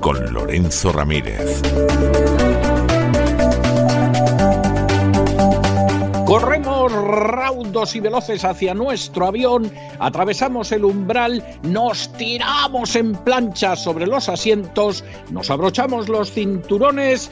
Con Lorenzo Ramírez. Corremos raudos y veloces hacia nuestro avión, atravesamos el umbral, nos tiramos en plancha sobre los asientos, nos abrochamos los cinturones,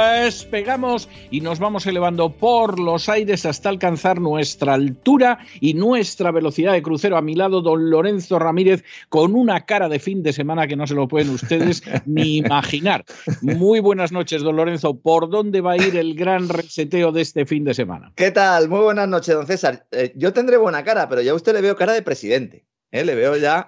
despegamos y nos vamos elevando por los aires hasta alcanzar nuestra altura y nuestra velocidad de crucero. A mi lado, don Lorenzo Ramírez, con una cara de fin de semana que no se lo pueden ustedes ni imaginar. Muy buenas noches, don Lorenzo. ¿Por dónde va a ir? el gran reseteo de este fin de semana. ¿Qué tal? Muy buenas noches, don César. Eh, yo tendré buena cara, pero ya a usted le veo cara de presidente. ¿eh? Le veo ya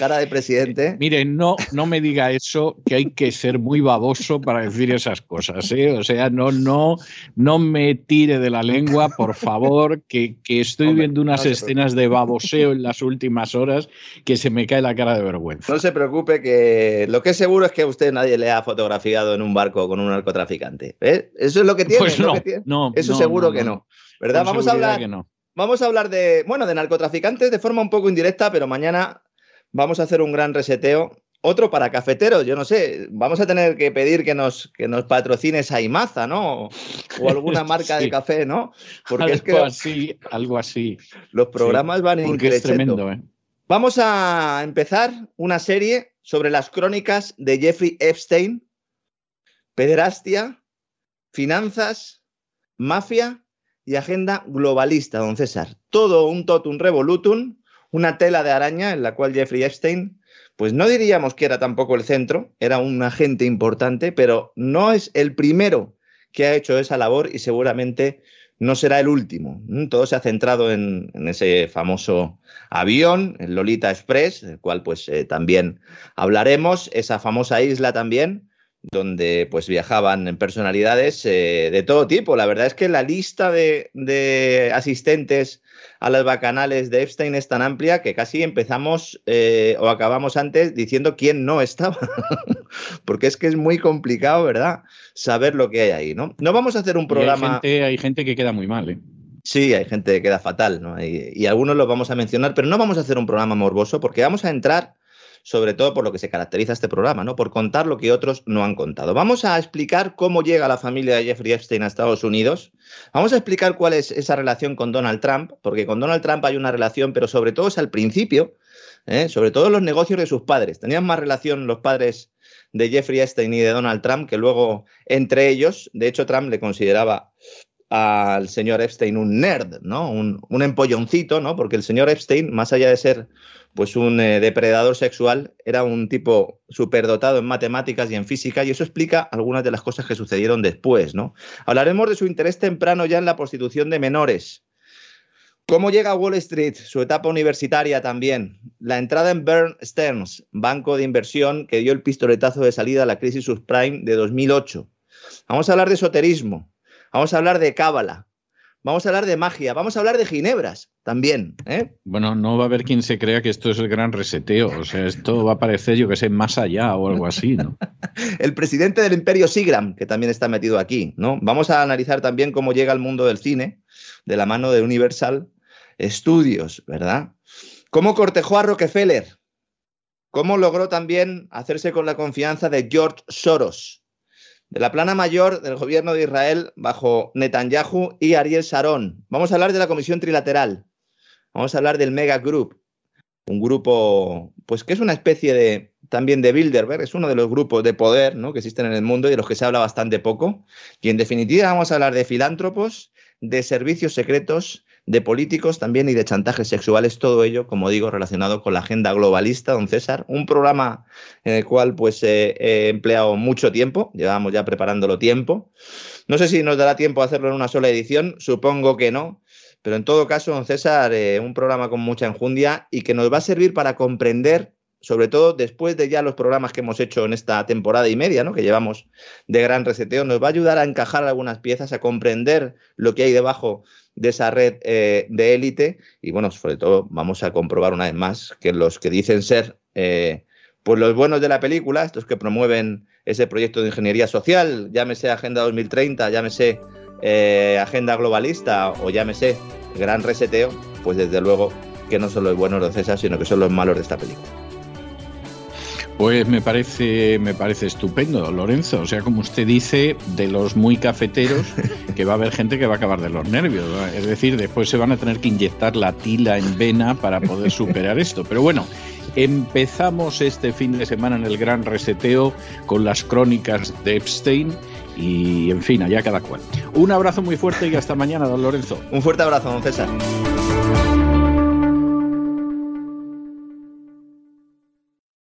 cara de presidente. Mire, no, no me diga eso, que hay que ser muy baboso para decir esas cosas. ¿eh? O sea, no, no, no me tire de la lengua, por favor, que, estoy viendo unas escenas de baboseo en las últimas horas que se me cae la cara de vergüenza. No se preocupe, que lo que es seguro es que a usted nadie le ha fotografiado en un barco con un narcotraficante. Eso es lo que tiene. Pues no, Eso seguro que no. ¿Verdad? Vamos a hablar. Vamos a hablar de, bueno, de narcotraficantes de forma un poco indirecta, pero mañana vamos a hacer un gran reseteo. Otro para cafeteros, yo no sé, vamos a tener que pedir que nos, que nos patrocine Saimaza, ¿no? O alguna marca de café, ¿no? Porque algo es que así, algo así. Los programas van en es tremendo, ¿eh? Vamos a empezar una serie sobre las crónicas de Jeffrey Epstein, pederastia, finanzas, mafia y agenda globalista, don César. Todo un totum revolutum una tela de araña en la cual Jeffrey Epstein, pues no diríamos que era tampoco el centro, era un agente importante, pero no es el primero que ha hecho esa labor y seguramente no será el último. Mm, todo se ha centrado en, ese famoso avión, el Lolita Express, del cual pues eh, también hablaremos, esa famosa isla también, donde pues viajaban personalidades eh, de todo tipo. La verdad es que la lista de, de asistentes a las bacanales de Epstein es tan amplia que casi empezamos eh, o acabamos antes diciendo quién no estaba. Porque es que es muy complicado, ¿verdad? Saber lo que hay ahí, ¿no? No vamos a hacer un programa. hay, gente, que queda muy mal, ¿eh? Sí, hay gente que queda fatal, ¿no? y algunos los vamos a mencionar, pero no vamos a hacer un programa morboso porque vamos a entrar sobre todo por lo que se caracteriza este programa, ¿no? Por contar lo que otros no han contado. Vamos a explicar cómo llega la familia de Jeffrey Epstein a Estados Unidos. Vamos a explicar cuál es esa relación con Donald Trump, porque con Donald Trump hay una relación, pero sobre todo es al principio, ¿eh? sobre todo los negocios de sus padres. Tenían más relación los padres de Jeffrey Epstein y de Donald Trump que luego entre ellos. De hecho, Trump le consideraba al señor Epstein un nerd, ¿no? Un, un empolloncito, ¿no? Porque el señor Epstein, más allá de ser pues un eh, depredador sexual, era un tipo superdotado en matemáticas y en física, y eso explica algunas de las cosas que sucedieron después, ¿no? Hablaremos de su interés temprano ya en la prostitución de menores. ¿Cómo llega a Wall Street? Su etapa universitaria también. La entrada en Bern Stearns, banco de inversión que dio el pistoletazo de salida a la crisis subprime de 2008. Vamos a hablar de esoterismo. Vamos a hablar de cábala. Vamos a hablar de magia, vamos a hablar de ginebras también. ¿eh? Bueno, no va a haber quien se crea que esto es el gran reseteo. O sea, esto va a parecer, yo que sé, más allá o algo así, ¿no? el presidente del imperio Sigram, que también está metido aquí, ¿no? Vamos a analizar también cómo llega al mundo del cine de la mano de Universal Studios, ¿verdad? ¿Cómo cortejó a Rockefeller? ¿Cómo logró también hacerse con la confianza de George Soros? De la plana mayor del gobierno de Israel bajo Netanyahu y Ariel Sharon. Vamos a hablar de la Comisión Trilateral. Vamos a hablar del Mega Group, un grupo, pues que es una especie de también de Bilderberg, es uno de los grupos de poder ¿no? que existen en el mundo y de los que se habla bastante poco. Y en definitiva vamos a hablar de filántropos, de servicios secretos, de políticos también y de chantajes sexuales, todo ello, como digo, relacionado con la agenda globalista, don César, un programa en el cual pues he empleado mucho tiempo, llevamos ya preparándolo tiempo. No sé si nos dará tiempo a hacerlo en una sola edición, supongo que no, pero en todo caso, don César, eh, un programa con mucha enjundia y que nos va a servir para comprender sobre todo después de ya los programas que hemos hecho en esta temporada y media, ¿no? que llevamos de gran reseteo, nos va a ayudar a encajar algunas piezas, a comprender lo que hay debajo de esa red eh, de élite y bueno, sobre todo vamos a comprobar una vez más que los que dicen ser eh, pues los buenos de la película, estos que promueven ese proyecto de ingeniería social, llámese Agenda 2030, llámese eh, Agenda Globalista o llámese Gran Reseteo, pues desde luego que no son los buenos de César, sino que son los malos de esta película. Pues me parece, me parece estupendo, Lorenzo. O sea, como usted dice, de los muy cafeteros, que va a haber gente que va a acabar de los nervios. Es decir, después se van a tener que inyectar la tila en vena para poder superar esto. Pero bueno, empezamos este fin de semana en el gran reseteo con las crónicas de Epstein y, en fin, allá cada cual. Un abrazo muy fuerte y hasta mañana, don Lorenzo. Un fuerte abrazo, don César.